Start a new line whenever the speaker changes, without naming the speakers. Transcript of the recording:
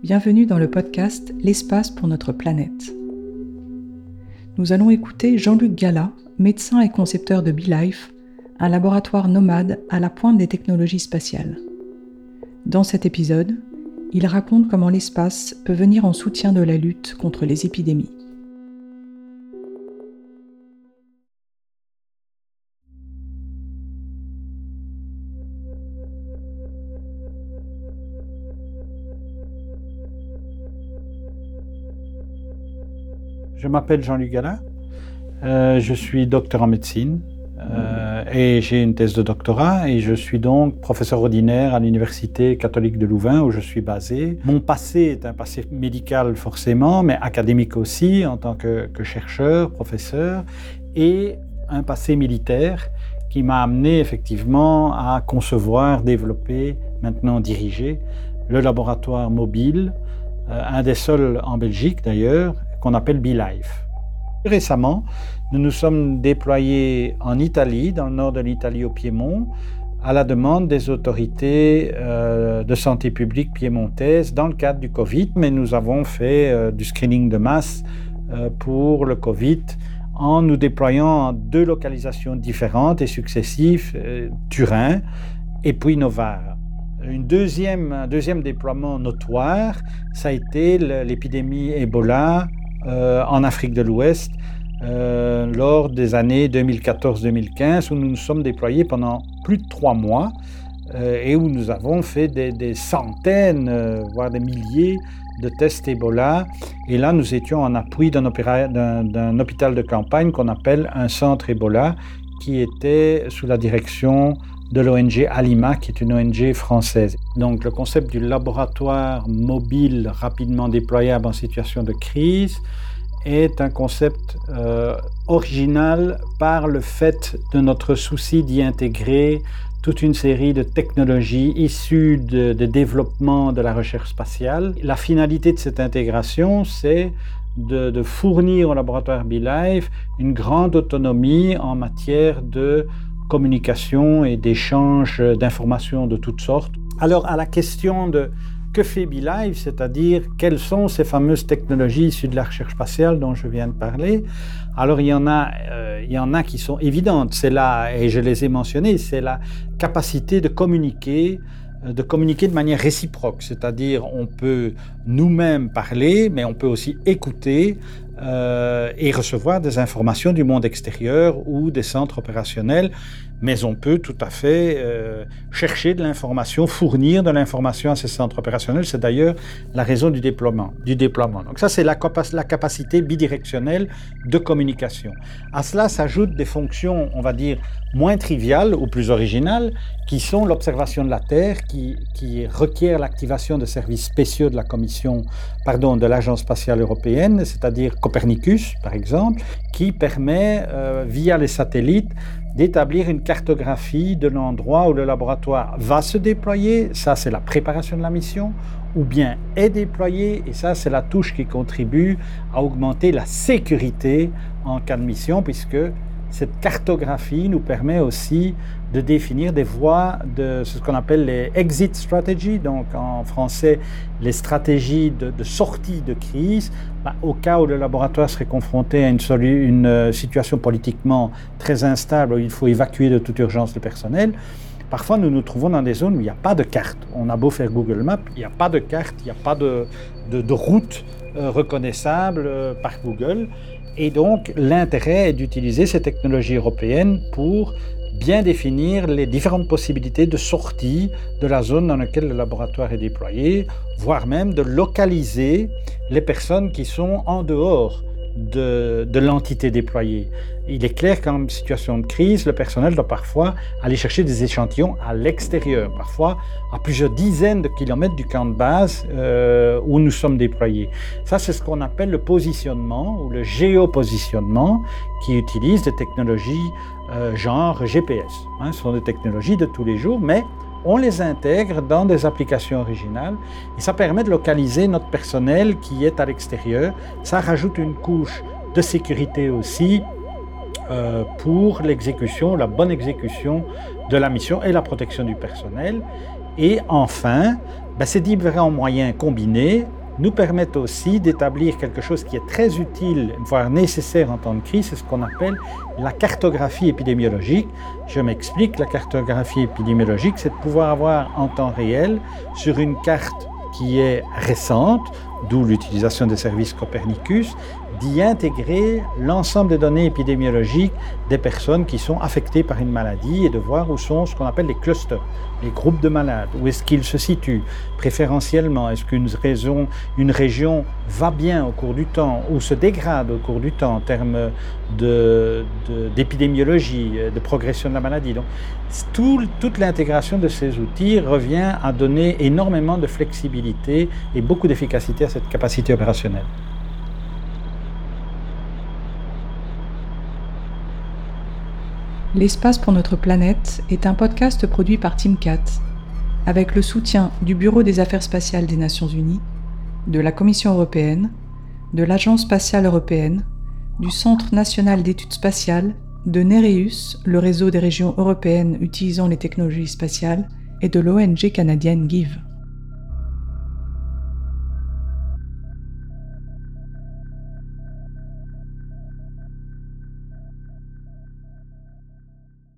Bienvenue dans le podcast L'espace pour notre planète. Nous allons écouter Jean-Luc Gala, médecin et concepteur de BeLife, un laboratoire nomade à la pointe des technologies spatiales. Dans cet épisode, il raconte comment l'espace peut venir en soutien de la lutte contre les épidémies.
Je m'appelle Jean-Luc Gallin, euh, je suis docteur en médecine euh, et j'ai une thèse de doctorat et je suis donc professeur ordinaire à l'Université catholique de Louvain où je suis basé. Mon passé est un passé médical forcément, mais académique aussi en tant que, chercheur, professeur et un passé militaire qui m'a amené effectivement à concevoir, développer, maintenant diriger le laboratoire mobile, euh, un des seuls en Belgique d'ailleurs, qu'on appelle BeLife. Récemment, nous nous sommes déployés en Italie, dans le nord de l'Italie au Piémont, à la demande des autorités euh, de santé publique piémontaises dans le cadre du Covid, mais nous avons fait euh, du screening de masse euh, pour le Covid en nous déployant en deux localisations différentes et successives, Turin et puis deuxième, un deuxième déploiement notoire, ça a été l'épidémie Ebola en Afrique de l'Ouest euh, lors des années 2014-2015 où nous nous sommes déployés pendant plus de trois mois euh, et où nous avons fait des, centaines, voire des milliers de tests Ebola. Et là, nous étions en appui d'un hôpital de campagne qu'on appelle un centre Ebola qui était sous la direction de l'ONG Alima, qui est une ONG française. Donc le concept du laboratoire mobile rapidement déployable en situation de crise est un concept euh, original par le fait de notre souci d'y intégrer toute une série de technologies issues de, développement de la recherche spatiale. La finalité de cette intégration, c'est de, de, fournir au laboratoire BeLife une grande autonomie en matière de communication et d'échange d'informations de toutes sortes. Alors à la question de que fait BeLive, c'est-à-dire quelles sont ces fameuses technologies issues de la recherche spatiale dont je viens de parler? Alors il y en a, euh, il y en a qui sont évidentes. C'est là, et je les ai mentionnées, c'est la capacité de communiquer euh, de communiquer de manière réciproque, c'est-à-dire on peut nous-mêmes parler, mais on peut aussi écouter euh, et recevoir des informations du monde extérieur ou des centres opérationnels, mais on peut tout à fait euh, chercher de l'information, fournir de l'information à ces centres opérationnels. C'est d'ailleurs la raison du déploiement. Du déploiement. Donc ça, c'est la, capacité bidirectionnelle de communication. À cela s'ajoutent des fonctions, on va dire, moins triviales ou plus originales, qui sont l'observation de la Terre, qui, qui requiert l'activation de services spéciaux de la Commission, pardon, de l'Agence spatiale européenne, c'est-à-dire Copernicus, par exemple, qui permet, euh, via les satellites, d'établir une cartographie de l'endroit où le laboratoire va se déployer. Ça, c'est la préparation de la mission, ou bien est déployé, et ça, c'est la touche qui contribue à augmenter la sécurité en cas de mission, puisque cette cartographie nous permet aussi de définir des voies de ce qu'on appelle les exit strategies, donc en français les stratégies de, sortie de crise, bah, au cas où le laboratoire serait confronté à une, euh, situation politiquement très instable, où il faut évacuer de toute urgence le personnel. Parfois, nous nous trouvons dans des zones où il n'y a pas de carte. On a beau faire Google Maps, il n'y a pas de carte, il n'y a pas de, de, route euh, reconnaissable euh, par Google. Et donc, l'intérêt est d'utiliser ces technologies européennes pour bien définir les différentes possibilités de sortie de la zone dans laquelle le laboratoire est déployé, voire même de localiser les personnes qui sont en dehors de, l'entité déployée. Il est clair qu'en situation de crise, le personnel doit parfois aller chercher des échantillons à l'extérieur, parfois à plusieurs dizaines de kilomètres du camp de base euh, où nous sommes déployés. Ça, c'est ce qu'on appelle le positionnement ou le géopositionnement qui utilise des technologies euh, genre GPS. Hein. ce sont des technologies de tous les jours, mais on les intègre dans des applications originales et ça permet de localiser notre personnel qui est à l'extérieur. Ça rajoute une couche de sécurité aussi euh, pour l'exécution, la bonne exécution de la mission et la protection du personnel. Et enfin, ben, ces différents moyens combinés nous permettent aussi d'établir quelque chose qui est très utile, voire nécessaire en temps de crise, c'est ce qu'on appelle la cartographie épidémiologique. Je m'explique, la cartographie épidémiologique, c'est de pouvoir avoir en temps réel, sur une carte qui est récente, d'où l'utilisation des services Copernicus, d'y intégrer l'ensemble des données épidémiologiques des personnes qui sont affectées par une maladie et de voir où sont ce qu'on appelle les clusters, les groupes de malades, où est-ce qu'ils se situent préférentiellement, est-ce qu'une une région va bien au cours du temps ou se dégrade au cours du temps en termes d'épidémiologie, de, de, progression de la maladie? Donc, tout, toute l'intégration de ces outils revient à donner énormément de flexibilité et beaucoup d'efficacité à cette capacité opérationnelle.
L'espace pour notre planète est un podcast produit par TeamCat avec le soutien du Bureau des Affaires spatiales des Nations Unies, de la Commission européenne, de l'Agence spatiale européenne, du Centre national d'études spatiales, de Nereus, le réseau des régions européennes utilisant les technologies spatiales, et de l'ONG canadienne GIVE.